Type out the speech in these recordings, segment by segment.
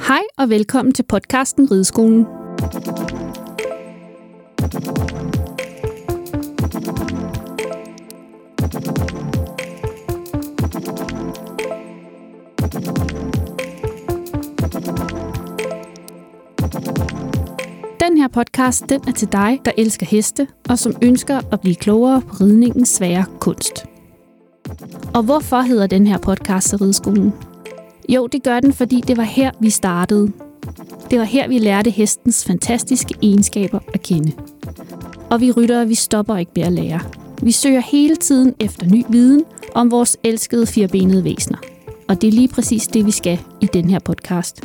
Hej og velkommen til podcasten Rideskolen. Den her podcast den er til dig, der elsker heste, og som ønsker at blive klogere på ridningens svære kunst. Og hvorfor hedder den her podcast Rideskolen? Jo, det gør den, fordi det var her, vi startede. Det var her, vi lærte hestens fantastiske egenskaber at kende. Og vi ryttere, vi stopper ikke med at lære. Vi søger hele tiden efter ny viden om vores elskede firbenede væsener. Og det er lige præcis det, vi skal i den her podcast.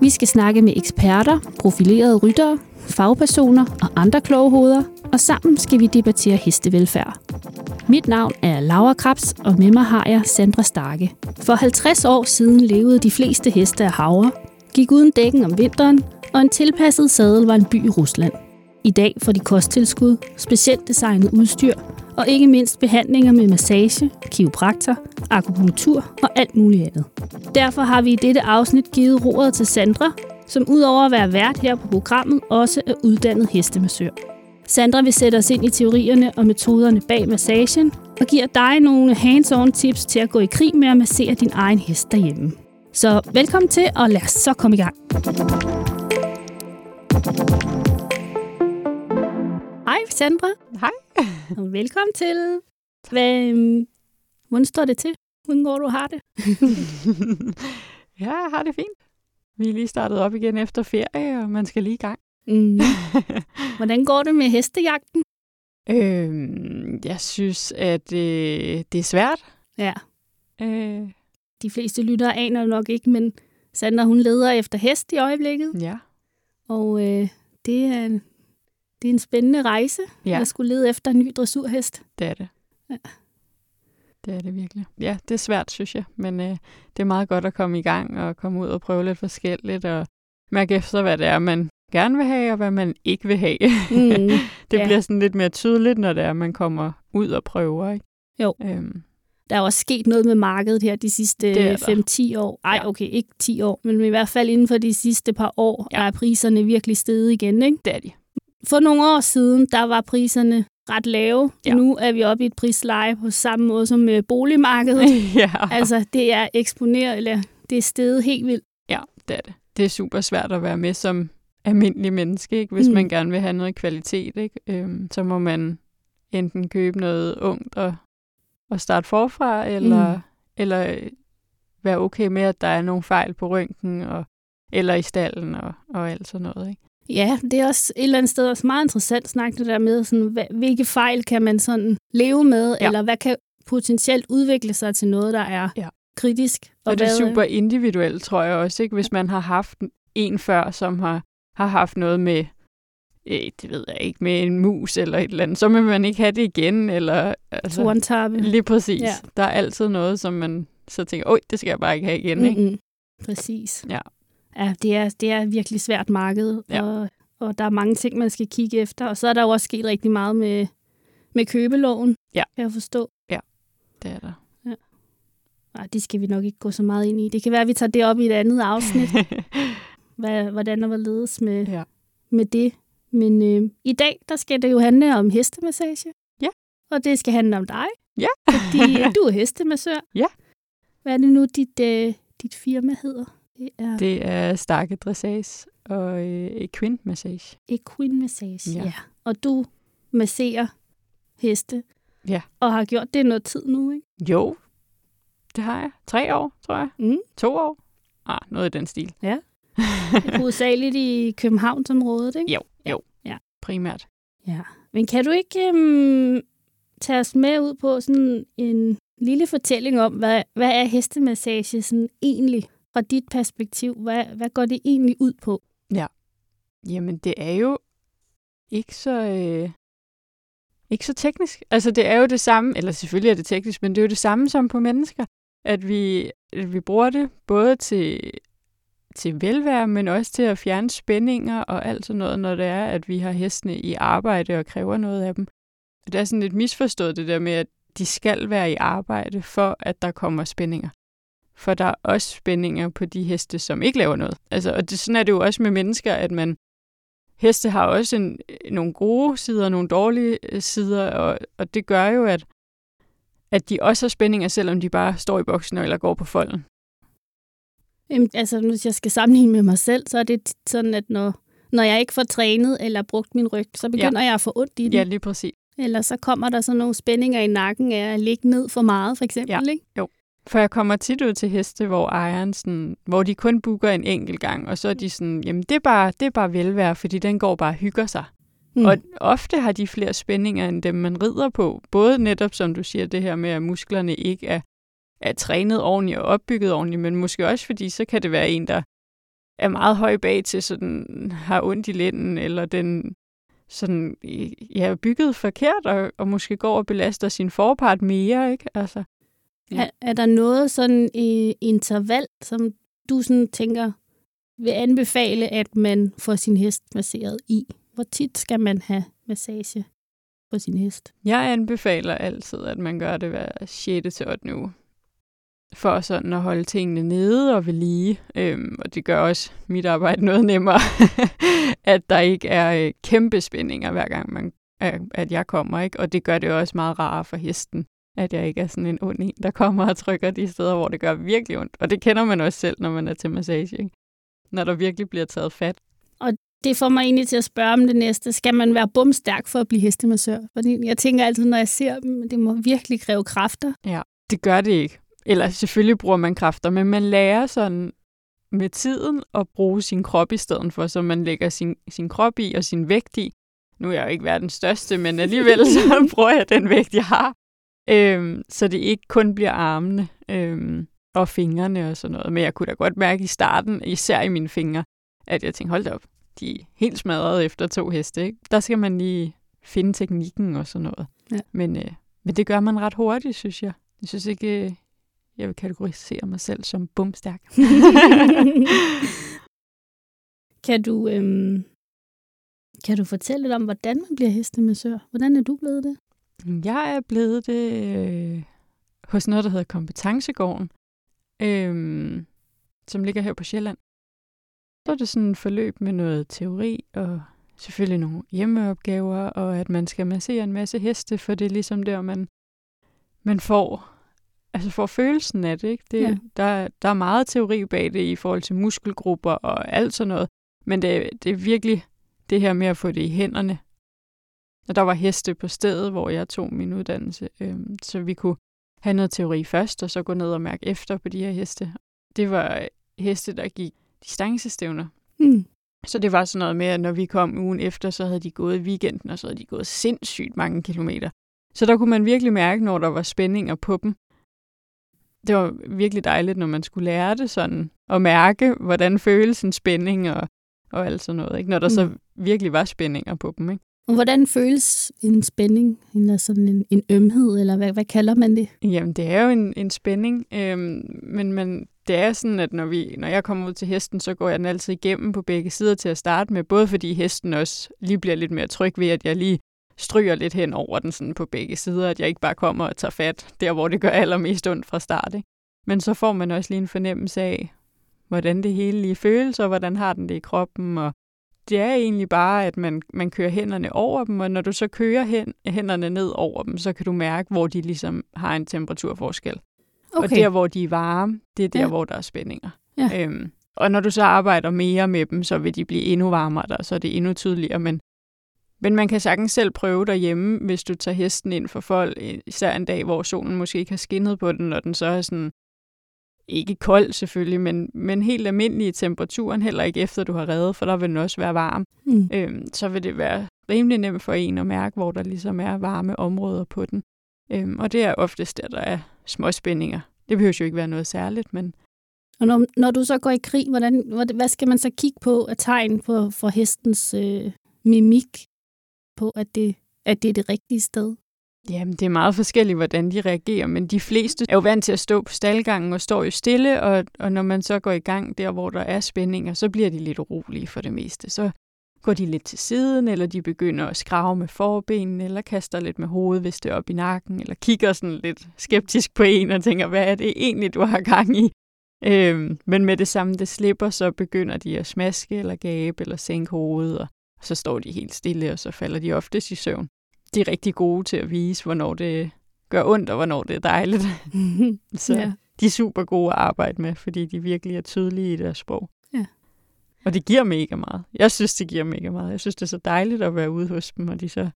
Vi skal snakke med eksperter, profilerede ryttere, fagpersoner og andre kloge hoveder, og sammen skal vi debattere hestevelfærd. Mit navn er Laura Krabs, og med mig har jeg Sandra Starke. For 50 år siden levede de fleste heste af havre, gik uden dækken om vinteren, og en tilpasset sadel var en by i Rusland. I dag får de kosttilskud, specielt designet udstyr, og ikke mindst behandlinger med massage, kiropraktor, akupunktur og alt muligt andet. Derfor har vi i dette afsnit givet roret til Sandra, som udover at være vært her på programmet, også er uddannet hestemassør. Sandra vil sætte os ind i teorierne og metoderne bag massagen, og giver dig nogle hands-on tips til at gå i krig med at massere din egen hest derhjemme. Så velkommen til, og lad os så komme i gang. Hej Sandra, Hej. og velkommen til. Hvad, hvordan står det til? Hvordan går du har det? ja, jeg har det fint. Vi er lige startet op igen efter ferie, og man skal lige i gang. Mm. Hvordan går det med hestejagten? øhm, jeg synes, at øh, det er svært. Ja, Øh, de fleste lyttere aner nok ikke, men Sandra hun leder efter hest i øjeblikket, ja. og øh, det, er, det er en spændende rejse Ja. at skulle lede efter en ny dressurhest. Det er det. Ja. Det er det virkelig. Ja, det er svært, synes jeg. Men øh, det er meget godt at komme i gang og komme ud og prøve lidt forskelligt og mærke efter, hvad det er, man gerne vil have, og hvad man ikke vil have. Mm, det ja. bliver sådan lidt mere tydeligt, når det er, man kommer ud og prøver. Ikke? Jo. Øhm, Der er også sket noget med markedet her de sidste Det er der. 5-10 år. Ej, Ja. okay, ikke 10 år, men i hvert fald inden for de sidste par år, Ja. der er priserne virkelig steget igen. Ikke? det er de. For nogle år siden, der var priserne ret lave. Ja. Nu er vi oppe i et prisleje på samme måde som med boligmarkedet. ja. altså, det er eksponeret, eller det er steget helt vildt. Ja, det er det. Det er super svært at være med som almindelig menneske, ikke? hvis Mm. man gerne vil have noget kvalitet. Ikke? Øhm, så må man enten købe noget ungt og, og starte forfra, eller, Mm. eller øh, være okay med, at der er nogle fejl på røntgen, og, eller i stallen og, og alt sådan noget. Ikke? Ja, det er også et eller andet sted også meget interessant at snakke det der med, sådan, hvilke fejl kan man sådan leve med, ja. Eller hvad kan potentielt udvikle sig til noget, der er Ja. kritisk. Og, og det er hvad- super individuelt, tror jeg også, ikke? hvis man har haft en før, som har, har haft noget med, øh, det ved jeg ikke, med en mus eller et eller andet, så vil man ikke have det igen, eller altså, Torntappe. Lige præcis. Ja. Ja. Der er altid noget, som man så tænker, oj, det skal jeg bare ikke have igen. Ikke? Præcis. Ja. Ja, det er, det er virkelig svært marked, Ja. og, og der er mange ting, man skal kigge efter. Og så er der jo også sket rigtig meget med, med købeloven, Ja. kan jeg forstå. Det er der. Nej, det skal vi nok ikke gå så meget ind i. Det kan være, at vi tager det op i et andet afsnit, hvad, hvordan og hvorledes med, Ja. med det. Men øh, i dag, der skal det jo handle om hestemassage. Ja. Og det skal handle om dig, Ja. fordi du er hestemassør. Ja. Hvad er det nu, dit, øh, dit firma hedder? Det er det... Er starke dressage og øh, equine massage. Equine Massage. Ja. ja. Og du masserer heste. Ja. Og har gjort det noget tid nu, ikke? Jo, det har jeg. Tre år, tror jeg. Mm. To år. Ah, noget i den stil. Hovedsageligt i Københavnsområdet, ikke? Jo, jo. Ja. Primært. Ja. Men kan du ikke øhm, tage os med ud på sådan en lille fortælling om, hvad, hvad er hestemassage sådan egentlig fra dit perspektiv? Hvad, hvad går det egentlig ud på? Jamen, det er jo ikke så... Øh, ikke så teknisk. Altså, det er jo det samme, eller selvfølgelig er det teknisk, men det er jo det samme som på mennesker, at vi, at vi bruger det både til, til velvære, men også til at fjerne spændinger og alt sådan noget, når det er, at vi har hestene i arbejde og kræver noget af dem. Det er sådan lidt misforstået det der med, at de skal være i arbejde, for at der kommer spændinger. For der er også spændinger på de heste, som ikke laver noget. Altså, og det, sådan er det jo også med mennesker, at man heste har også en, nogle gode sider og nogle dårlige øh, sider, og, og det gør jo, at, at de også har spændinger, selvom de bare står i boksen eller går på folden. Jamen, altså, hvis jeg skal sammenligne med mig selv, så er det sådan, at når, når jeg ikke får trænet eller brugt min ryg, så begynder ja. jeg at få ondt i den. Ja, lige præcis. Eller så kommer der sådan nogle spændinger i nakken af at ligge ned for meget, for eksempel. Ja. Ikke? For jeg kommer tit ud til heste, hvor ejeren sådan, hvor de kun booker en enkelt gang, og så er de sådan, jamen det er bare, det er bare velvære, fordi den går bare og hygger sig. Mm. Og ofte har de flere spændinger, end dem man rider på. Både netop, som du siger, det her med, at musklerne ikke er, er trænet ordentligt og opbygget ordentligt, men måske også, fordi så kan det være en, der er meget høj bag til, så den har ondt i lænden, eller den sådan, ja, bygget forkert, og, og måske går og belaster sin forpart mere, ikke? Altså, Ja. Er, er der noget sådan i interval, som du sådan tænker vil anbefale, at man får sin hest masseret i? Hvor tit skal man have massage på sin hest? Jeg anbefaler altid, at man gør det hver 6. til 8. uge. For sådan at holde tingene nede og ved lige. Øhm, og det gør også mit arbejde noget nemmere, at der ikke er øh, kæmpe spændinger, hver gang man, øh, at jeg kommer. ikke. Og det gør det også meget rarere for hesten, at jeg ikke er sådan en ond en, der kommer og trykker de steder, hvor det gør virkelig ondt. Og det kender man også selv, når man er til massage. Ikke? Når der virkelig bliver taget fat. Det får mig egentlig til at spørge om det næste. Skal man være bumstærk for at blive hestemassør? Fordi jeg tænker altid, når jeg ser dem, det må virkelig kræve kræfter. Det gør det ikke. Eller selvfølgelig bruger man kræfter, men man lærer sådan med tiden at bruge sin krop i stedet for, så man lægger sin, sin krop i og sin vægt i. Nu er jeg jo ikke verdens største, men alligevel så bruger jeg den vægt, jeg har. Øhm, så det ikke kun bliver armene øhm, og fingrene og sådan noget. Men jeg kunne da godt mærke i starten, især i mine fingre, at jeg tænkte, hold da op, de er helt smadret efter to heste. Ikke? Der skal man lige finde teknikken og sådan noget. Ja. Men, øh, men det gør man ret hurtigt, synes jeg. Jeg synes ikke, øh, jeg vil kategorisere mig selv som bumstærk. kan du øhm, kan du fortælle lidt om, hvordan man bliver hestemassør? Hvordan er du blevet det? Jeg er blevet det øh, hos noget, der hedder Kompetencegården, øh, som ligger her på Sjælland. Så er det sådan et forløb med noget teori og selvfølgelig nogle hjemmeopgaver, og at man skal massere en masse heste, for det er ligesom der, man, man får, altså får følelsen af det. Ikke? det Ja. der, der er meget teori bag det i forhold til muskelgrupper og alt sådan noget, men det, det er virkelig det her med at få det i hænderne. Og der var heste på stedet, hvor jeg tog min uddannelse, øhm, så vi kunne have noget teori først, og så gå ned og mærke efter på de her heste. Det var heste, der gik distancestævner. Mm. Så det var sådan noget med, at når vi kom ugen efter, så havde de gået weekenden, og så havde de gået sindssygt mange kilometer. Så der kunne man virkelig mærke, når der var spændinger på dem. Det var virkelig dejligt, når man skulle lære det sådan, og mærke, hvordan føles en spænding og, og alt sådan noget. Ikke? Når der mm. så virkelig var spændinger på dem. Ikke? Og hvordan føles en spænding, eller sådan en, en ømhed, eller hvad, hvad kalder man det? Jamen, det er jo en, en spænding, øhm, men man, det er sådan, at når, vi, når jeg kommer ud til hesten, så går jeg den altid igennem på begge sider til at starte med, både fordi hesten også lige bliver lidt mere tryg ved, at jeg lige stryger lidt hen over den sådan på begge sider, at jeg ikke bare kommer og tager fat der, hvor det gør allermest ondt fra start. Ikke? Men så får man også lige en fornemmelse af, hvordan det hele lige føles, og hvordan har den det i kroppen, og det er egentlig bare, at man, man kører hænderne over dem, og når du så kører hen, hænderne ned over dem, så kan du mærke, hvor de ligesom har en temperaturforskel. Okay. Og der, hvor de er varme, det er der, ja. hvor der er spændinger. Ja. Øhm, og når du så arbejder mere med dem, så vil de blive endnu varmere der, så er det endnu tydeligere. Men, men man kan sagtens selv prøve derhjemme, hvis du tager hesten ind for folk, især en dag, hvor solen måske ikke har skinnet på den, og den så er sådan ikke kold selvfølgelig, men, men helt almindelig i temperaturen, heller ikke efter du har reddet, for der vil den også være varm. Mm. Øhm, så vil det være rimelig nemt for en at mærke, hvor der ligesom er varme områder på den. Øhm, og det er oftest der, der er små spændinger. Det behøver jo ikke være noget særligt, men... Og når, når du så går i krig, hvordan, hvad skal man så kigge på af tegn på, for hestens øh, mimik på, at det, at det er det rigtige sted? Jamen, det er meget forskelligt, hvordan de reagerer, men de fleste er jo vant til at stå på staldgangen og står jo stille, og, og når man så går i gang der, hvor der er spændinger, så bliver de lidt urolige for det meste. Så går de lidt til siden, eller de begynder at skrave med forbenene, eller kaster lidt med hovedet, hvis det er op i nakken, eller kigger sådan lidt skeptisk på en og tænker, hvad er det egentlig, du har gang i? Øhm, men med det samme, det slipper, så begynder de at smaske, eller gabe, eller sænke hovedet, og så står de helt stille, og så falder de oftest i søvn de er rigtig gode til at vise, hvornår det gør ondt, og hvornår det er dejligt. så ja. de er super gode at arbejde med, fordi de virkelig er tydelige i deres sprog. Ja. Og det giver mega meget. Jeg synes, det giver mega meget. Jeg synes, det er så dejligt at være ude hos dem, og de så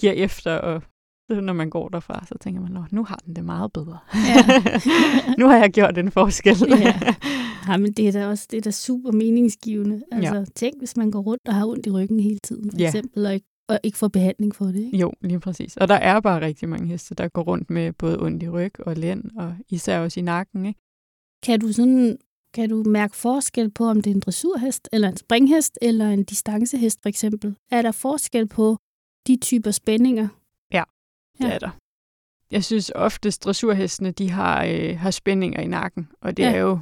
giver efter, og når man går derfra, så tænker man, nu har den det meget bedre. Ja. nu har jeg gjort en forskel. ja. ja, men det er da også det er da super meningsgivende. Altså, ja. tænk, hvis man går rundt og har ondt i ryggen hele tiden, for ja. eksempel, og ikke og ikke få behandling for det. Ikke? Jo, lige præcis. Og der er bare rigtig mange heste, der går rundt med både ondt i ryg og lænd, og især også i nakken. Ikke? Kan du sådan kan du mærke forskel på, om det er en dressurhest, eller en springhest, eller en distancehest for eksempel? Er der forskel på de typer spændinger? Ja, det er der. Jeg synes oftest dressurhestene, de har, øh, har spændinger i nakken, og det ja. er jo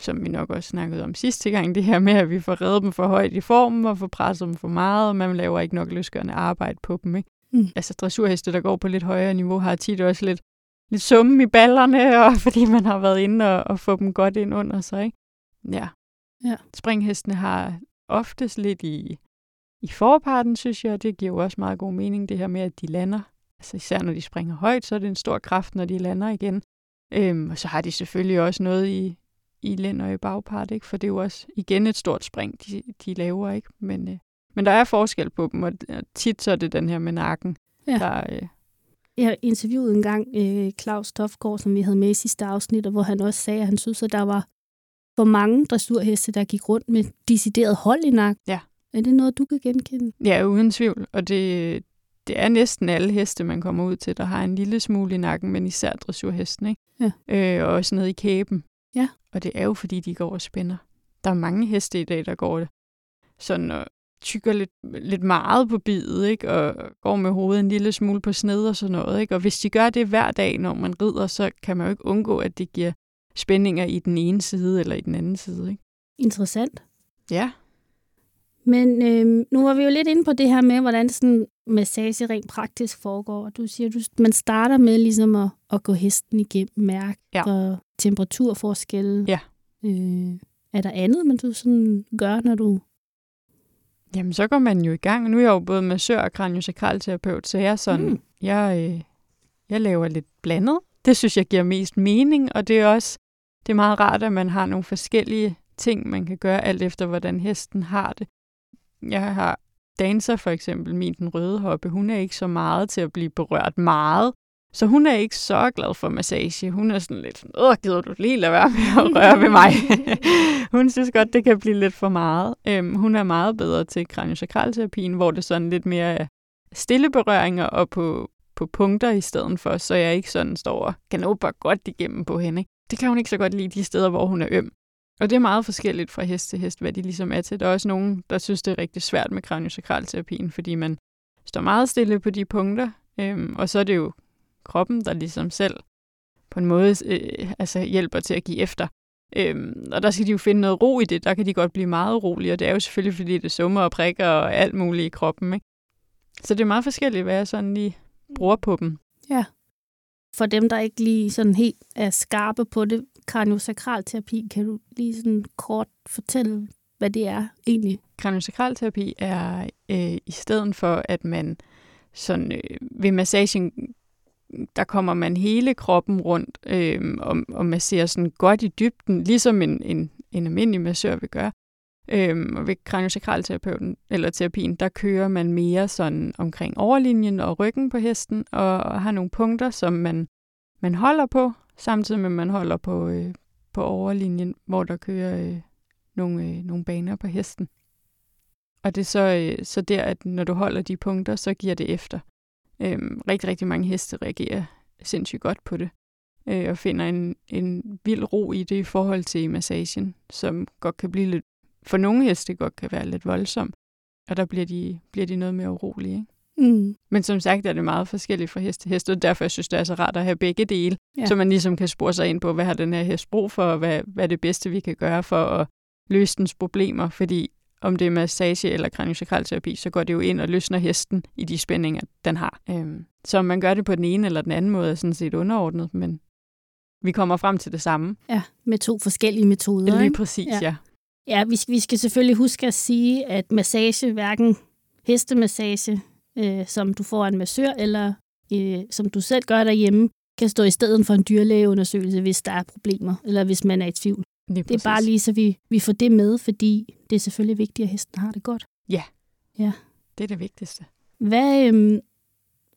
som vi nok også snakkede om sidste gang, det her med, at vi får reddet dem for højt i formen og får presset dem for meget, og man laver ikke nok løsgørende arbejde på dem. Ikke? Mm. Altså dressurheste, der går på lidt højere niveau, har tit også lidt, lidt summe i ballerne, og fordi man har været inde og, og få dem godt ind under sig. Ikke? Ja. ja. Springhestene har oftest lidt i, i forparten, synes jeg, og det giver jo også meget god mening, det her med, at de lander. Altså især når de springer højt, så er det en stor kraft, når de lander igen. Øhm, og så har de selvfølgelig også noget i, i lænd og i bagpart, ikke? for det er jo også igen et stort spring, de, de laver. ikke. Men, øh, men der er forskel på dem, og tit så er det den her med nakken, ja. der... Øh... Jeg interviewede en gang øh, Claus Tofgaard, som vi havde med i sidste afsnit, og hvor han også sagde, at han synes, at der var for mange dressurheste, der gik rundt med decideret hold i nakken. Ja. Er det noget, du kan genkende? Ja, uden tvivl. Og det, det er næsten alle heste, man kommer ud til, der har en lille smule i nakken, men især dressurhesten, ikke? Ja. Øh, og også nede i kæben. Ja. Og det er jo, fordi de går og spænder. Der er mange heste i dag, der går sådan og tykker lidt, lidt meget på bidet, ikke? og går med hovedet en lille smule på sned og sådan noget. Ikke? Og hvis de gør det hver dag, når man rider, så kan man jo ikke undgå, at det giver spændinger i den ene side eller i den anden side. Ikke? Interessant. Ja. Men øh, nu var vi jo lidt inde på det her med, hvordan sådan massage rent praktisk foregår. Du siger, at man starter med ligesom at, at gå hesten igennem, mærke ja. og temperaturforskelle. Ja. Øh, er der andet, man du sådan gør, når du... Jamen, så går man jo i gang. Nu er jeg jo både massør og kraniosakralterapeut, så jeg er sådan, mm. jeg, øh, jeg laver lidt blandet. Det synes jeg giver mest mening, og det er også det er meget rart, at man har nogle forskellige ting, man kan gøre, alt efter hvordan hesten har det. Jeg har danser for eksempel, min den røde hoppe, hun er ikke så meget til at blive berørt meget. Så hun er ikke så glad for massage. Hun er sådan lidt, åh, gider du lige lade være med at røre ved mig? hun synes godt, det kan blive lidt for meget. Øhm, hun er meget bedre til kraniosakralterapien, hvor det sådan lidt mere er stille berøringer og på, på punkter i stedet for, så jeg ikke sådan står og kan bare godt igennem på hende. Det kan hun ikke så godt lide de steder, hvor hun er øm. Og det er meget forskelligt fra hest til hest, hvad de ligesom er til. Der er også nogen, der synes, det er rigtig svært med kraniosakralterapien, fordi man står meget stille på de punkter, øhm, og så er det jo kroppen, der ligesom selv på en måde øh, altså hjælper til at give efter. Øhm, og der skal de jo finde noget ro i det. Der kan de godt blive meget urolige, og det er jo selvfølgelig, fordi det summer og prikker og alt muligt i kroppen. Ikke? Så det er meget forskelligt, hvad jeg sådan lige bruger på dem. Ja. For dem, der ikke lige sådan helt er skarpe på det, kraniosakralterapi, kan du lige sådan kort fortælle, hvad det er egentlig? Kraniosakralterapi er øh, i stedet for, at man sådan øh, ved massagen der kommer man hele kroppen rundt øh, og, og masserer sådan godt i dybden, ligesom en, en, en almindelig massør vil gøre. Øhm, og ved kraniosakralterapeuten, eller terapien, der kører man mere sådan omkring overlinjen og ryggen på hesten, og, og har nogle punkter, som man, man holder på, samtidig med at man holder på, øh, på overlinjen, hvor der kører øh, nogle, øh, nogle baner på hesten. Og det er så, øh, så der, at når du holder de punkter, så giver det efter. Øhm, rigtig, rigtig mange heste reagerer sindssygt godt på det, øh, og finder en, en vild ro i det i forhold til massagen, som godt kan blive lidt, for nogle heste godt kan være lidt voldsom, og der bliver de, bliver de noget mere urolige. Ikke? Mm. Men som sagt er det meget forskelligt fra hest til hest, og derfor synes jeg, det er så rart at have begge dele, ja. så man ligesom kan spore sig ind på, hvad har den her hest brug for, og hvad, hvad er det bedste, vi kan gøre for at løse dens problemer, fordi om det er massage eller kraniosakralterapi, så går det jo ind og løsner hesten i de spændinger, den har. Øhm, så om man gør det på den ene eller den anden måde, er sådan set underordnet, men vi kommer frem til det samme. Ja, med to forskellige metoder. Lige præcis, ja. ja. Ja, vi skal, vi skal selvfølgelig huske at sige, at massage, hverken hestemassage, øh, som du får en massør, eller øh, som du selv gør derhjemme, kan stå i stedet for en dyrlægeundersøgelse, hvis der er problemer, eller hvis man er i tvivl. Lige det er bare lige, så vi, vi får det med, fordi det er selvfølgelig vigtigt, at hesten har det godt. Ja, ja. det er det vigtigste. Hvad, øhm,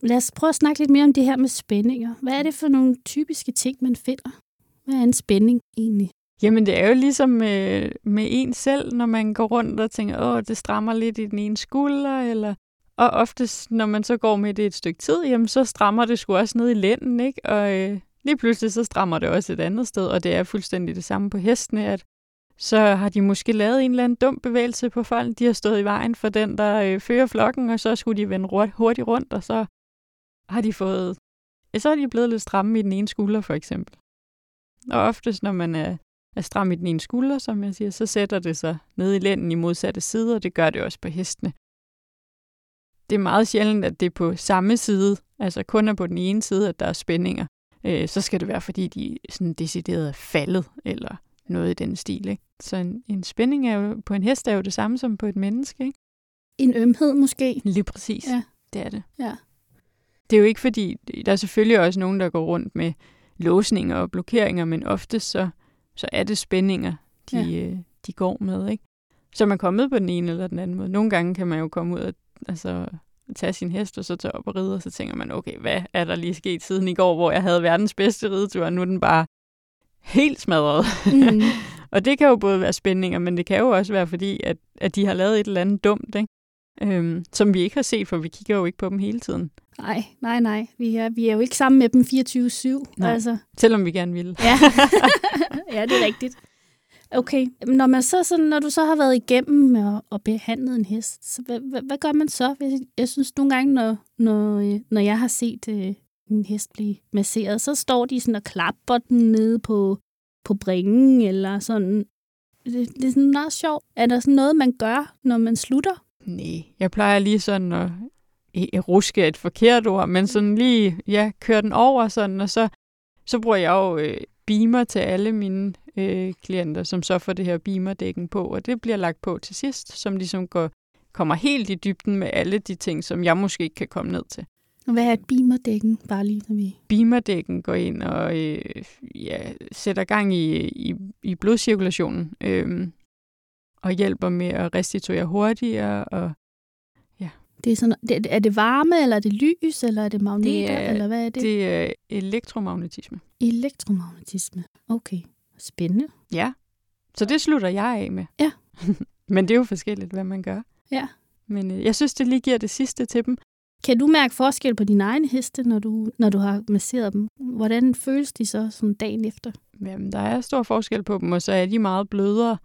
lad os prøve at snakke lidt mere om det her med spændinger. Hvad er det for nogle typiske ting, man finder? Hvad er en spænding egentlig? Jamen, det er jo ligesom med, med en selv, når man går rundt og tænker, åh, det strammer lidt i den ene skulder, eller... Og oftest, når man så går med det et stykke tid, jamen, så strammer det sgu også ned i lænden, ikke? Og øh, lige pludselig så strammer det også et andet sted, og det er fuldstændig det samme på hestene, at så har de måske lavet en eller anden dum bevægelse på folk. De har stået i vejen for den, der øh, fører flokken, og så skulle de vende hurtigt rundt, og så har de fået... Så er de blevet lidt stramme i den ene skulder, for eksempel. Og oftest, når man er, er stram i den ene skulder, som jeg siger, så sætter det sig ned i lænden i modsatte side, og det gør det også på hestene. Det er meget sjældent, at det er på samme side, altså kun er på den ene side, at der er spændinger øh, så skal det være, fordi de sådan decideret er faldet, eller noget i den stil. Ikke? Så en, en spænding er jo, på en hest er jo det samme som på et menneske. Ikke? En ømhed måske? Lige præcis. Ja. Det er det. Ja. Det er jo ikke fordi, der er selvfølgelig også nogen, der går rundt med låsninger og blokeringer, men ofte så, så er det spændinger, de, ja. øh, de går med. Ikke? Så man kommer med på den ene eller den anden måde. Nogle gange kan man jo komme ud og altså, tage sin hest og så tage op og ride, og så tænker man, okay, hvad er der lige sket siden i går, hvor jeg havde verdens bedste ridetur, og nu er den bare helt smadret. Mm. og det kan jo både være spændinger, men det kan jo også være fordi, at, at de har lavet et eller andet dumt, ikke? Øhm, som vi ikke har set, for vi kigger jo ikke på dem hele tiden. Nej, nej, nej. Vi er, vi er jo ikke sammen med dem 24-7. Altså. Selvom vi gerne vil. Ja. ja, det er rigtigt. Okay, når, man så sådan, når du så har været igennem og, og behandlet en hest, så hvad, hvad, hvad gør man så? Jeg synes nogle gange, når, når, når jeg har set øh, en hest blive masseret, så står de sådan og klapper den nede på, på bringen, eller sådan. Det, det er sådan meget sjovt. Er der sådan noget, man gør, når man slutter? Nej, jeg plejer lige sådan at ruske et forkert ord, men sådan lige, ja, køre den over sådan, og så, så bruger jeg jo øh, beamer til alle mine øh, klienter, som så får det her beamerdækken på, og det bliver lagt på til sidst, som ligesom går, kommer helt i dybden med alle de ting, som jeg måske ikke kan komme ned til. Hvad er et beamerdækken, bare lige når vi... Beamerdækken går ind og øh, ja, sætter gang i, i, i blodcirkulationen, øh, og hjælper med at restituere hurtigere og det er, sådan, det, er det varme, eller er det lys, eller er det magneter, det er, eller hvad er det? Det er elektromagnetisme. Elektromagnetisme, okay. Spændende. Ja, så det slutter jeg af med. Ja. Men det er jo forskelligt, hvad man gør. Ja. Men øh, jeg synes, det lige giver det sidste til dem. Kan du mærke forskel på dine egne heste, når du, når du har masseret dem? Hvordan føles de så sådan dagen efter? Jamen, der er stor forskel på dem, og så er de meget blødere.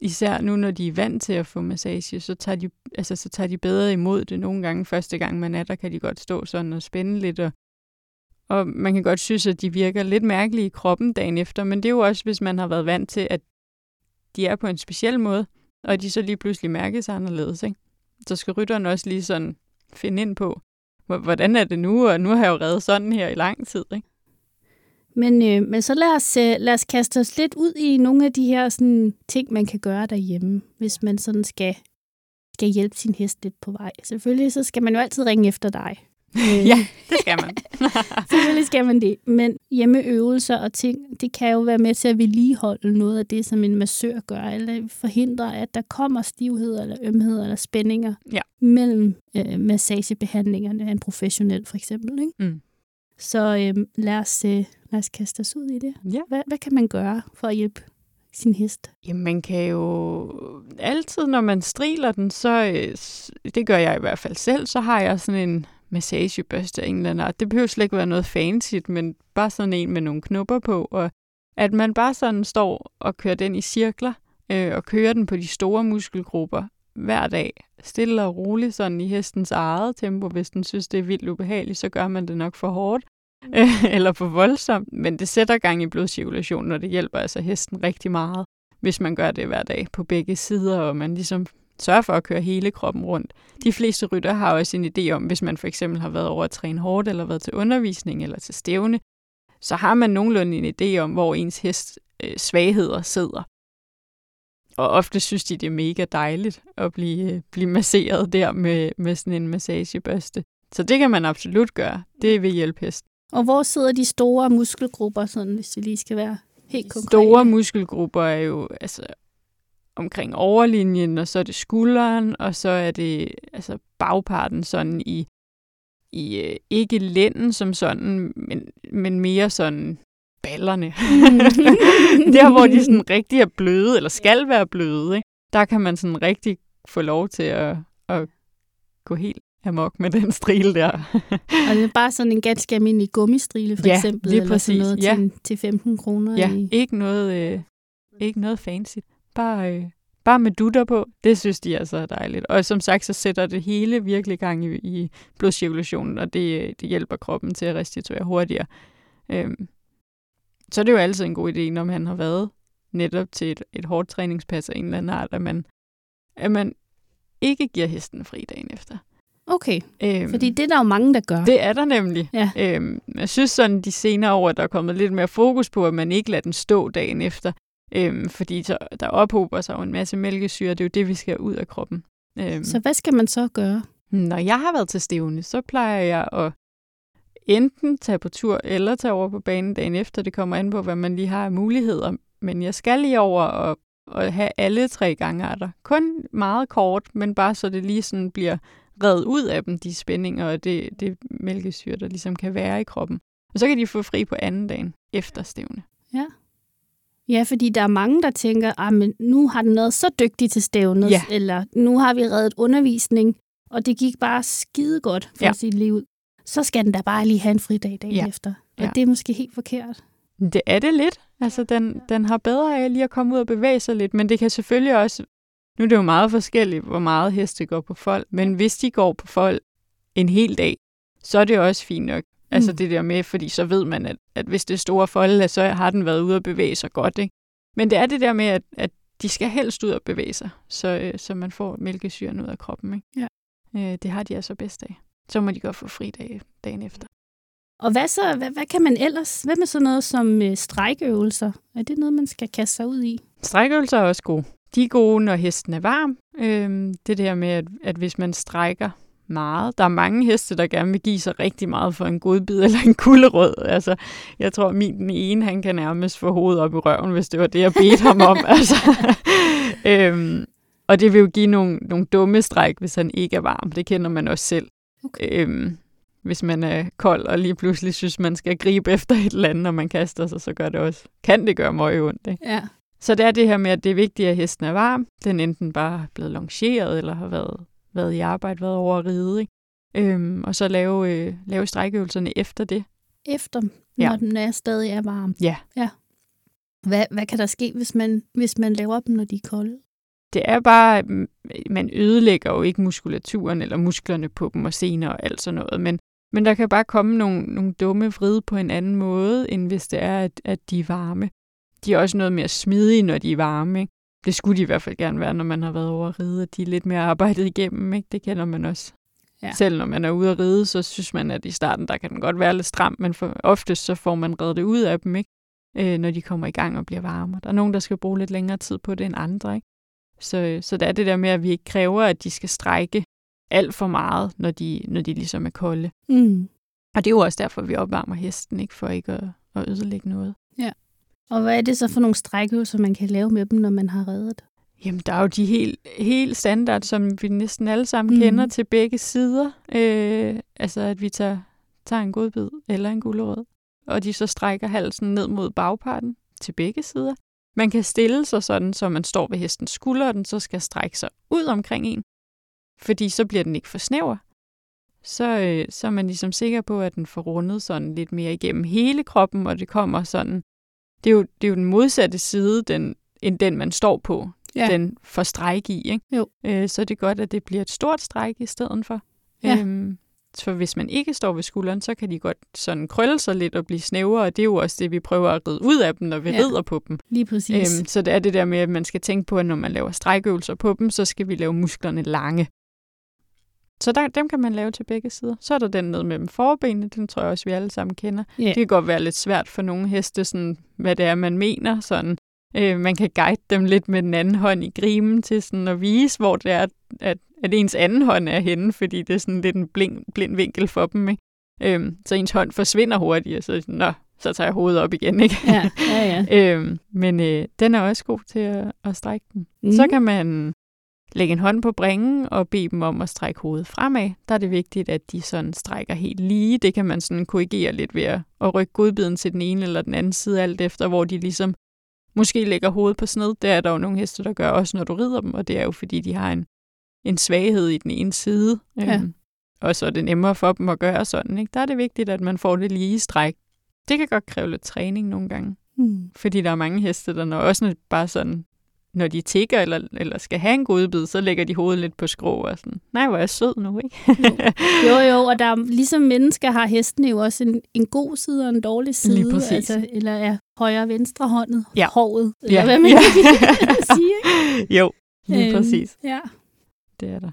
Især nu, når de er vant til at få massage, så tager de, altså, så tager de bedre imod det. Nogle gange, første gang man er der, kan de godt stå sådan og spænde lidt og, og man kan godt synes, at de virker lidt mærkelige i kroppen dagen efter, men det er jo også, hvis man har været vant til, at de er på en speciel måde, og de så lige pludselig mærkes anderledes. Ikke? Så skal rytteren også lige sådan finde ind på, hvordan er det nu, og nu har jeg jo reddet sådan her i lang tid. Ikke? Men, øh, men så lad os, øh, lad os kaste os lidt ud i nogle af de her sådan, ting, man kan gøre derhjemme, hvis man sådan skal, skal hjælpe sin hest lidt på vej. Selvfølgelig så skal man jo altid ringe efter dig. ja, det skal man. Selvfølgelig skal man det. Men hjemmeøvelser og ting, det kan jo være med til at vedligeholde noget af det, som en massør gør, eller forhindre, at der kommer stivhed eller ømhed eller spændinger ja. mellem øh, massagebehandlingerne af en professionel, for eksempel. Ikke? Mm. Så øh, lad, os, øh, lad os kaste os ud i det. Ja. Hvad, hvad kan man gøre for at hjælpe sin hest? Jamen, man kan jo altid, når man striler den, så, øh, det gør jeg i hvert fald selv, så har jeg sådan en massagebørste af en eller anden art. Det behøver slet ikke være noget fancy, men bare sådan en med nogle knopper på, og at man bare sådan står og kører den i cirkler, øh, og kører den på de store muskelgrupper hver dag, stille og roligt, sådan i hestens eget tempo. Hvis den synes, det er vildt ubehageligt, så gør man det nok for hårdt, øh, eller for voldsomt, men det sætter gang i blodcirkulationen, og det hjælper altså hesten rigtig meget, hvis man gør det hver dag på begge sider, og man ligesom sørge for at køre hele kroppen rundt. De fleste rytter har også en idé om, hvis man for eksempel har været over at træne hårdt, eller været til undervisning, eller til stævne, så har man nogenlunde en idé om, hvor ens hest øh, svagheder sidder. Og ofte synes de, det er mega dejligt at blive, øh, blive masseret der med, med sådan en massagebørste. Så det kan man absolut gøre. Det vil hjælpe hesten. Og hvor sidder de store muskelgrupper, sådan, hvis vi lige skal være helt konkrete? Store muskelgrupper er jo altså, omkring overlinjen, og så er det skulderen, og så er det altså bagparten sådan i, i øh, ikke lænden som sådan, men, men mere sådan ballerne. der, hvor de sådan rigtig er bløde, eller skal være bløde, ikke? der kan man sådan rigtig få lov til at, at gå helt amok med den strile der. og det er bare sådan en ganske almindelig gummistrile, for ja, eksempel, eller præcis. sådan noget ja. til, til 15 kroner. Ja, i... ikke noget, øh, ikke noget fancy. Bare, øh, bare med dutter på, det synes de altså er dejligt. Og som sagt, så sætter det hele virkelig gang i, i blodcirkulationen, og det, det hjælper kroppen til at restituere hurtigere. Øhm, så er det jo altid en god idé, når man har været netop til et, et hårdt træningspas af en eller anden art, at man, at man ikke giver hesten fri dagen efter. Okay, øhm, fordi det er der jo mange, der gør. Det er der nemlig. Ja. Øhm, jeg synes sådan, de senere år, at der er kommet lidt mere fokus på, at man ikke lader den stå dagen efter. Øhm, fordi så, der ophober sig jo en masse mælkesyre, det er jo det, vi skal ud af kroppen. Øhm, så hvad skal man så gøre? Når jeg har været til stævne, så plejer jeg at enten tage på tur eller tage over på banen dagen efter. Det kommer an på, hvad man lige har af muligheder. Men jeg skal lige over og, og have alle tre gangarter. Kun meget kort, men bare så det lige sådan bliver reddet ud af dem, de spændinger og det, det mælkesyre, der ligesom kan være i kroppen. Og så kan de få fri på anden dagen efter stævne. Ja. Ja, fordi der er mange, der tænker, at ah, nu har den været så dygtig til stævnet, ja. eller nu har vi reddet undervisning, og det gik bare skide godt for ja. sit liv. Så skal den da bare lige have en fridag dagen ja. efter. Og ja. det er måske helt forkert. Det er det lidt. Altså, den, den har bedre af lige at komme ud og bevæge sig lidt, men det kan selvfølgelig også... Nu er det jo meget forskelligt, hvor meget heste går på folk, men hvis de går på folk en hel dag, så er det også fint nok. Altså mm. det der med, fordi så ved man, at, at hvis det er store folde, så har den været ude og bevæge sig godt. Ikke? Men det er det der med, at, at de skal helst ud og bevæge sig, så, øh, så man får mælkesyren ud af kroppen. Ikke? Ja. Øh, det har de altså bedst af. Så må de godt få fri dag, dagen efter. Og hvad så? Hvad, hvad kan man ellers? Hvad med sådan noget som øh, strækøvelser? Er det noget, man skal kaste sig ud i? Strækøvelser er også gode. De er gode, når hesten er varm. Øh, det der med, at, at hvis man strækker meget. Der er mange heste, der gerne vil give sig rigtig meget for en godbid eller en kulderød. Altså, jeg tror, min den ene, han kan nærmest få hovedet op i røven, hvis det var det, jeg bedte ham om. altså, øhm, og det vil jo give nogle, nogle dumme stræk, hvis han ikke er varm. Det kender man også selv. Okay. Øhm, hvis man er kold og lige pludselig synes, man skal gribe efter et eller andet, når man kaster sig, så gør det også, kan det gøre meget ondt. Ikke? Ja. Så det er det her med, at det er vigtigt, at hesten er varm. Den enten bare er blevet longeret, eller har været været i arbejde, været over at ride, ikke? Øhm, og så lave, øh, lave strækøvelserne efter det. Efter, når ja. den er stadig er varm? Ja. ja. Hvad, hvad kan der ske, hvis man, hvis man laver dem, når de er kolde? Det er bare, man ødelægger jo ikke muskulaturen eller musklerne på dem og sener og alt sådan noget, men Men der kan bare komme nogle, nogle dumme vrid på en anden måde, end hvis det er, at, at de er varme. De er også noget mere smidige, når de er varme. Ikke? Det skulle de i hvert fald gerne være, når man har været over at ride, at de er lidt mere arbejdet igennem. Ikke? Det kender man også. Ja. Selv når man er ude at ride, så synes man, at i starten, der kan den godt være lidt stram, men for, oftest så får man reddet det ud af dem, ikke? Øh, når de kommer i gang og bliver varme. Der er nogen, der skal bruge lidt længere tid på det end andre. Ikke? Så, så det er det der med, at vi ikke kræver, at de skal strække alt for meget, når de, når de ligesom er kolde. Mm. Og det er jo også derfor, vi opvarmer hesten, ikke for ikke at, at ødelægge noget. Ja. Og hvad er det så for nogle strækøvelser, man kan lave med dem, når man har reddet? Jamen, der er jo de helt, helt standard, som vi næsten alle sammen mm. kender til begge sider. Øh, altså, at vi tager, tager en godbid eller en gulerod, og de så strækker halsen ned mod bagparten til begge sider. Man kan stille sig sådan, så man står ved hestens skulder, og den så skal strække sig ud omkring en, fordi så bliver den ikke for snæver. Så, øh, så er man ligesom sikker på, at den får rundet sådan lidt mere igennem hele kroppen, og det kommer sådan... Det er jo, det er jo den modsatte side, den, end den, man står på. Ja. Den får stræk i, ikke? Jo. Øh, så er det godt, at det bliver et stort stræk i stedet for. Ja. Øhm, for hvis man ikke står ved skulderen, så kan de godt sådan krølle sig lidt og blive snævere, og det er jo også det, vi prøver at ride ud af dem, når vi ja. rider på dem. Lige præcis. Øhm, så det er det der med, at man skal tænke på, at når man laver strækøvelser på dem, så skal vi lave musklerne lange. Så der, dem kan man lave til begge sider. Så er der den ned mellem forbenene, den tror jeg også, vi alle sammen kender. Yeah. Det kan godt være lidt svært for nogle heste, sådan, hvad det er, man mener. Sådan, øh, man kan guide dem lidt med den anden hånd i grimen til sådan at vise, hvor det er, at, at ens anden hånd er henne, fordi det er sådan lidt en blind, blind vinkel for dem. Ikke? Øhm, så ens hånd forsvinder hurtigt, og så nå, så tager jeg hovedet op igen. Ikke? Ja, ja, ja. øhm, men øh, den er også god til at, at strække den. Mm. Så kan man lægge en hånd på bringen og bede dem om at strække hovedet fremad. Der er det vigtigt, at de sådan strækker helt lige. Det kan man sådan korrigere lidt ved at rykke godbiden til den ene eller den anden side, alt efter hvor de ligesom måske lægger hovedet på sned. Det er der jo nogle heste, der gør også, når du rider dem, og det er jo fordi, de har en, en svaghed i den ene side. Ja. Øhm, og så er det nemmere for dem at gøre sådan. Ikke? Der er det vigtigt, at man får det lige stræk. Det kan godt kræve lidt træning nogle gange. Mm. Fordi der er mange heste, der når også bare sådan når de tigger eller, eller skal have en godbid, så lægger de hovedet lidt på skrå og sådan, nej, hvor er jeg sød nu, ikke? jo. jo, jo, og der er, ligesom mennesker har hestene jo også en, en god side og en dårlig side. Lige præcis. Altså, eller er højre og venstre håndet, ja. håret, eller ja. hvad man ja. kan sige, ikke? Jo, lige øhm, præcis. Ja. Det er der.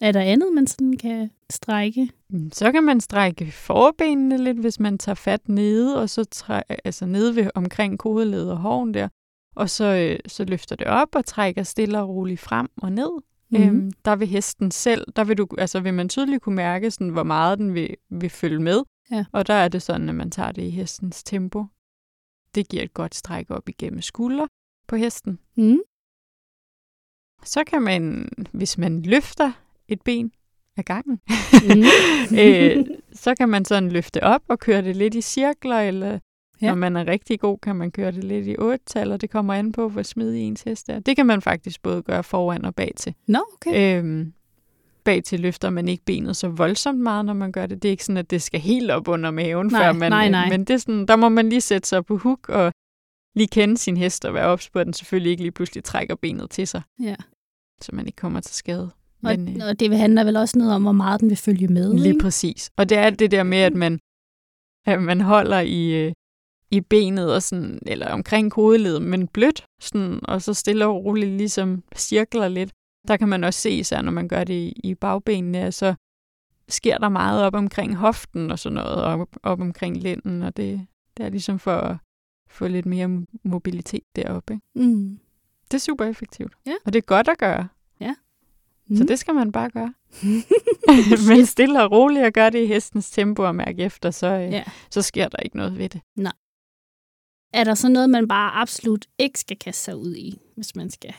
Er der andet, man sådan kan strække? Mm, så kan man strække forbenene lidt, hvis man tager fat nede, og så træ, altså nede ved omkring kodeled og hoven der, og så, øh, så løfter det op og trækker stille og roligt frem og ned. Mm. Øhm, der vil hesten selv, der vil, du, altså vil man tydeligt kunne mærke, sådan, hvor meget den vil, vil følge med. Ja. Og der er det sådan, at man tager det i hestens tempo. Det giver et godt stræk op igennem skulder på hesten. Mm. Så kan man, hvis man løfter et ben af gangen, mm. øh, så kan man sådan løfte op og køre det lidt i cirkler, eller Ja. Når man er rigtig god, kan man køre det lidt i 8-tal, og det kommer an på, hvor smidig ens hest er. Det kan man faktisk både gøre foran og bag til. Nå, okay. Øhm, bag til løfter man ikke benet så voldsomt meget, når man gør det. Det er ikke sådan, at det skal helt op under maven, nej, før man... Nej, nej. Men det er sådan, der må man lige sætte sig på hook og lige kende sin hest og være ops på, at den selvfølgelig ikke lige pludselig trækker benet til sig. Ja. Så man ikke kommer til skade. Men, og, øh, og det handler vel også noget om, hvor meget den vil følge med. Lige ikke? præcis. Og det er det der med, at man, at man holder i, øh, i benet, og sådan, eller omkring kodeledet, men blødt, sådan, og så stille og roligt ligesom cirkler lidt. Der kan man også se, især når man gør det i, i bagbenene, så sker der meget op omkring hoften og sådan noget, og op, op omkring lænden, og det, det er ligesom for at få lidt mere mobilitet deroppe. Ikke? Mm. Det er super effektivt. Ja. Og det er godt at gøre. Ja. Mm. Så det skal man bare gøre. Men stille og roligt at gøre det i hestens tempo og mærke efter, så, øh, ja. så sker der ikke noget ved det. Nej. Er der så noget, man bare absolut ikke skal kaste sig ud i, hvis man skal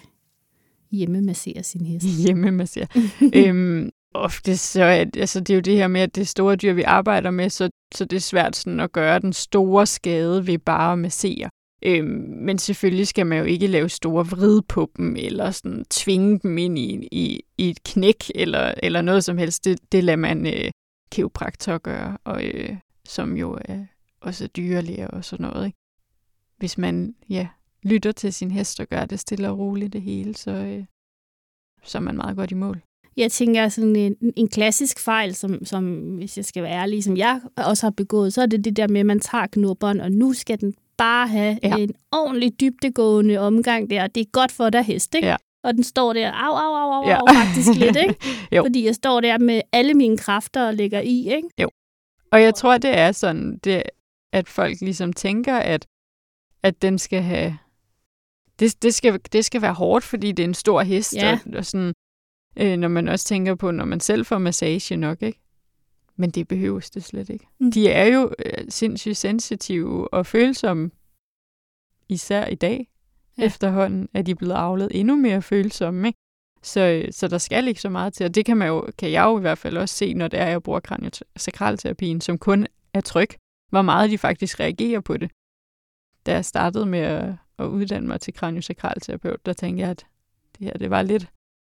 hjemmemassere sin hest? Hjemmemassere. øhm, ofte så er det, altså det er jo det her med, at det store dyr, vi arbejder med, så, så det er svært sådan at gøre den store skade ved bare at massere. Øhm, men selvfølgelig skal man jo ikke lave store vrid på dem, eller sådan tvinge dem ind i, i, i et knæk, eller, eller noget som helst. Det, det lader man øh, kiropraktor gøre, og, øh, som jo øh, er også dyrlæger og sådan noget. Ikke? hvis man ja, lytter til sin hest og gør det stille og roligt det hele, så, øh, så er man meget godt i mål. Jeg tænker, sådan en, en klassisk fejl, som, som, hvis jeg skal være ærlig, som jeg også har begået, så er det det der med, at man tager knubberen, og nu skal den bare have Ja. en ordentlig dybdegående omgang der. Det er godt for dig hest, ikke? Ja. Og den står der, au, au, au, au, Ja. au faktisk lidt, ikke? Jo. Fordi jeg står der med alle mine kræfter og lægger i, ikke? Og jeg tror, det er sådan, det, at folk ligesom tænker, at, at den skal have... Det, det, skal, det skal være hårdt, fordi det er en stor hest. Ja. Og, og sådan, øh, når man også tænker på, når man selv får massage nok, ikke? Men det behøves det slet ikke. Mm. De er jo øh, sindssygt sensitive og følsomme, især i dag. Ja. Efterhånden er de blevet avlet endnu mere følsomme, ikke? Så, øh, så der skal ikke så meget til, og det kan, man jo, kan jeg jo i hvert fald også se, når det er, jeg bruger kraniosakralterapien, som kun er tryk, hvor meget de faktisk reagerer på det. Da jeg startede med at, at uddanne mig til kraniosakralterapeut, der tænkte jeg, at det her det var lidt,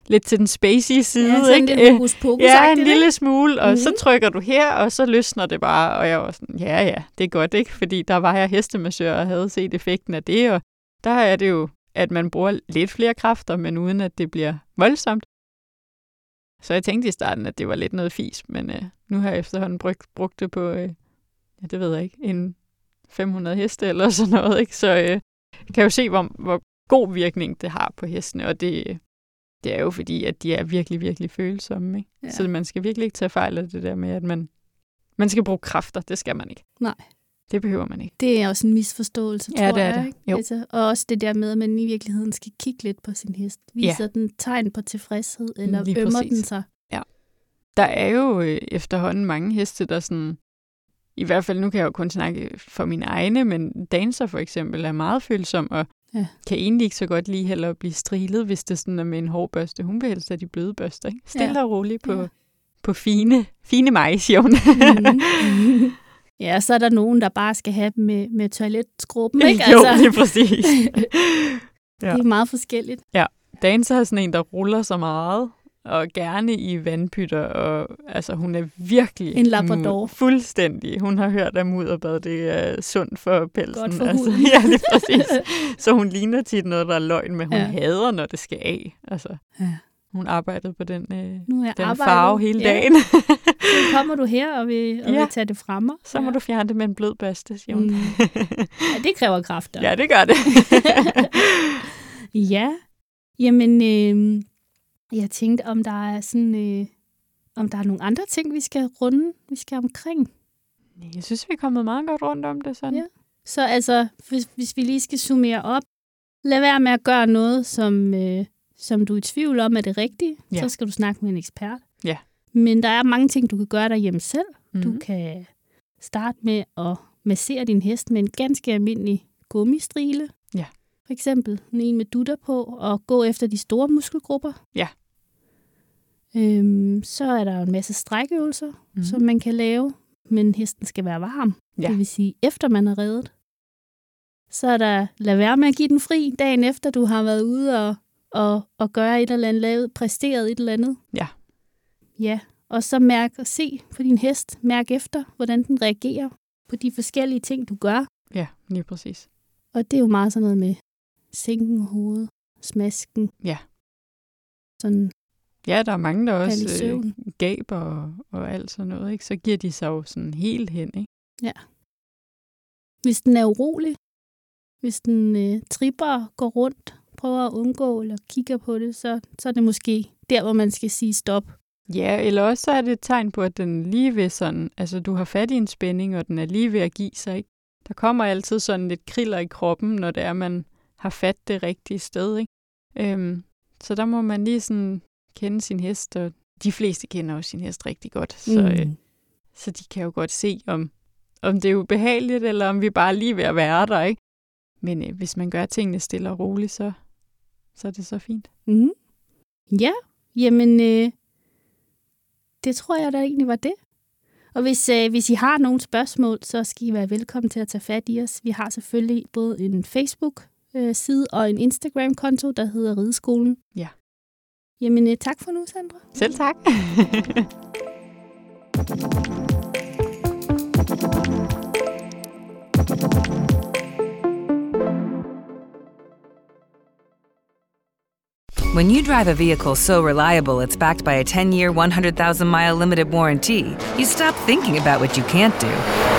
lidt til den spacey side. Ja, sådan ikke? lidt pokus Ja, en lille smule, og mm-hmm. så Mhm. trykker du her, og så løsner det bare, og jeg var sådan, ja, ja, det er godt, ikke? Fordi der var jeg hestemassør og havde set effekten af det, og der er det jo, at man bruger lidt flere kræfter, men uden at det bliver voldsomt. Så jeg tænkte i starten, at det var lidt noget fis, men øh, nu har jeg efterhånden brugt, brugt det på, øh, ja, det ved jeg ikke, en 500 heste eller sådan noget, ikke? Så øh, jeg kan jo se, hvor, hvor god virkning det har på hestene, og det, det er jo fordi, at de er virkelig, virkelig følsomme, ikke? Ja. Ja. Så man skal virkelig ikke tage fejl af det der med, at man, man skal bruge kræfter. Det skal man ikke. Nej. Det behøver man ikke. Det er også en misforståelse, Ja, tror det er jeg. det. Ikke? Jo. Altså, og også det der med, at man i virkeligheden skal kigge lidt på sin hest. Viser den tegn på tilfredshed, eller Lige ømmer præcis. den sig? Der er jo øh, efterhånden mange heste, der sådan... I hvert fald, nu kan jeg jo kun snakke for mine egne, men dancer for eksempel er meget følsom, og Ja. kan egentlig ikke så godt lige heller blive strilet, hvis det sådan er med en hård børste. Hun vil helst have de bløde børster, ikke? Stille Ja. og roligt på, Ja. ja. på fine, fine hun. Mhm. ja, så er der nogen, der bare skal have dem med, med toiletskrubben, ikke? jo, lige præcis. det er meget forskelligt. Dancer er sådan en, der ruller så meget, og gerne i vandpytter, og altså, hun er virkelig... En labrador. fuldstændig. Hun har hørt, at mudderbad, det er sundt for pelsen. Godt for altså, huden. ja, lige præcis. Så hun ligner tit noget, der er løgn, men hun Ja. hader, når det skal af. Altså, Ja. hun arbejdede på den, øh, Nu er den arbejdet. farve hele Ja. dagen. Så kommer du her og vil, og Ja. vil tage det fra mig. Så må ja. du fjerne det med en blød børste, siger hun. Mm. Ja, det kræver kræfter. ja, det gør det. Ja, jamen, øh, jeg tænkte, om der er sådan, øh, om der er nogle andre ting, vi skal runde, vi skal omkring. Jeg synes, vi er kommet meget godt rundt om det sådan. Ja. Så altså, hvis, hvis vi lige skal summere op, lad være med at gøre noget, som, øh, som du er i tvivl om er det rigtige. Ja. Så skal du snakke med en ekspert. Ja. Men der er mange ting, du kan gøre derhjemme selv. Mm-hmm. Du kan starte med at massere din hest med en ganske almindelig gummistrile. Ja. For eksempel en med dutter på, og gå efter de store muskelgrupper. Ja. Øhm, så er der jo en masse strækøvelser, mm. som man kan lave, men hesten skal være varm. Ja. Det vil sige, efter man er reddet. Så er der, lad være med at give den fri dagen efter, du har været ude og, og, og gøre et eller andet, lavet, præsteret et eller andet. Ja. Ja, og så mærk og se på din hest, mærk efter, hvordan den reagerer på de forskellige ting, du gør. Ja, lige præcis. Og det er jo meget sådan noget med sænken hovedet, smasken. Ja. Sådan, Ja, der er mange, der også øh, gaber og, og alt sådan noget, ikke? Så giver de sig jo sådan helt hen, ikke? hvis den er urolig, hvis den øh, tripper, går rundt, prøver at undgå eller kigger på det, så, så er det måske der, hvor man skal sige stop. Ja, eller også så er det et tegn på, at den lige ved sådan, altså du har fat i en spænding, og den er lige ved at give sig, ikke? Der kommer altid sådan lidt kriller i kroppen, når det er, man har fat det rigtige sted, ikke? Øhm, så der må man lige sådan kende sin hest, og de fleste kender jo sin hest rigtig godt, så, øh, så de kan jo godt se, om, om det er ubehageligt, eller om vi bare er lige ved at være der, ikke? Men øh, hvis man gør tingene stille og roligt, så, så er det så fint. Mm. Ja, jamen, øh, det tror jeg da egentlig var det. Og hvis, øh, hvis I har nogle spørgsmål, så skal I være velkommen til at tage fat i os. Vi har selvfølgelig både en Facebook-side og en Instagram-konto, der hedder Rideskolen. Ja. Jamen, øh, tak for nu, Sandra. Selv tak. When you drive a vehicle so reliable it's backed by a 10 year, 100,000 mile limited warranty, you stop thinking about what you can't do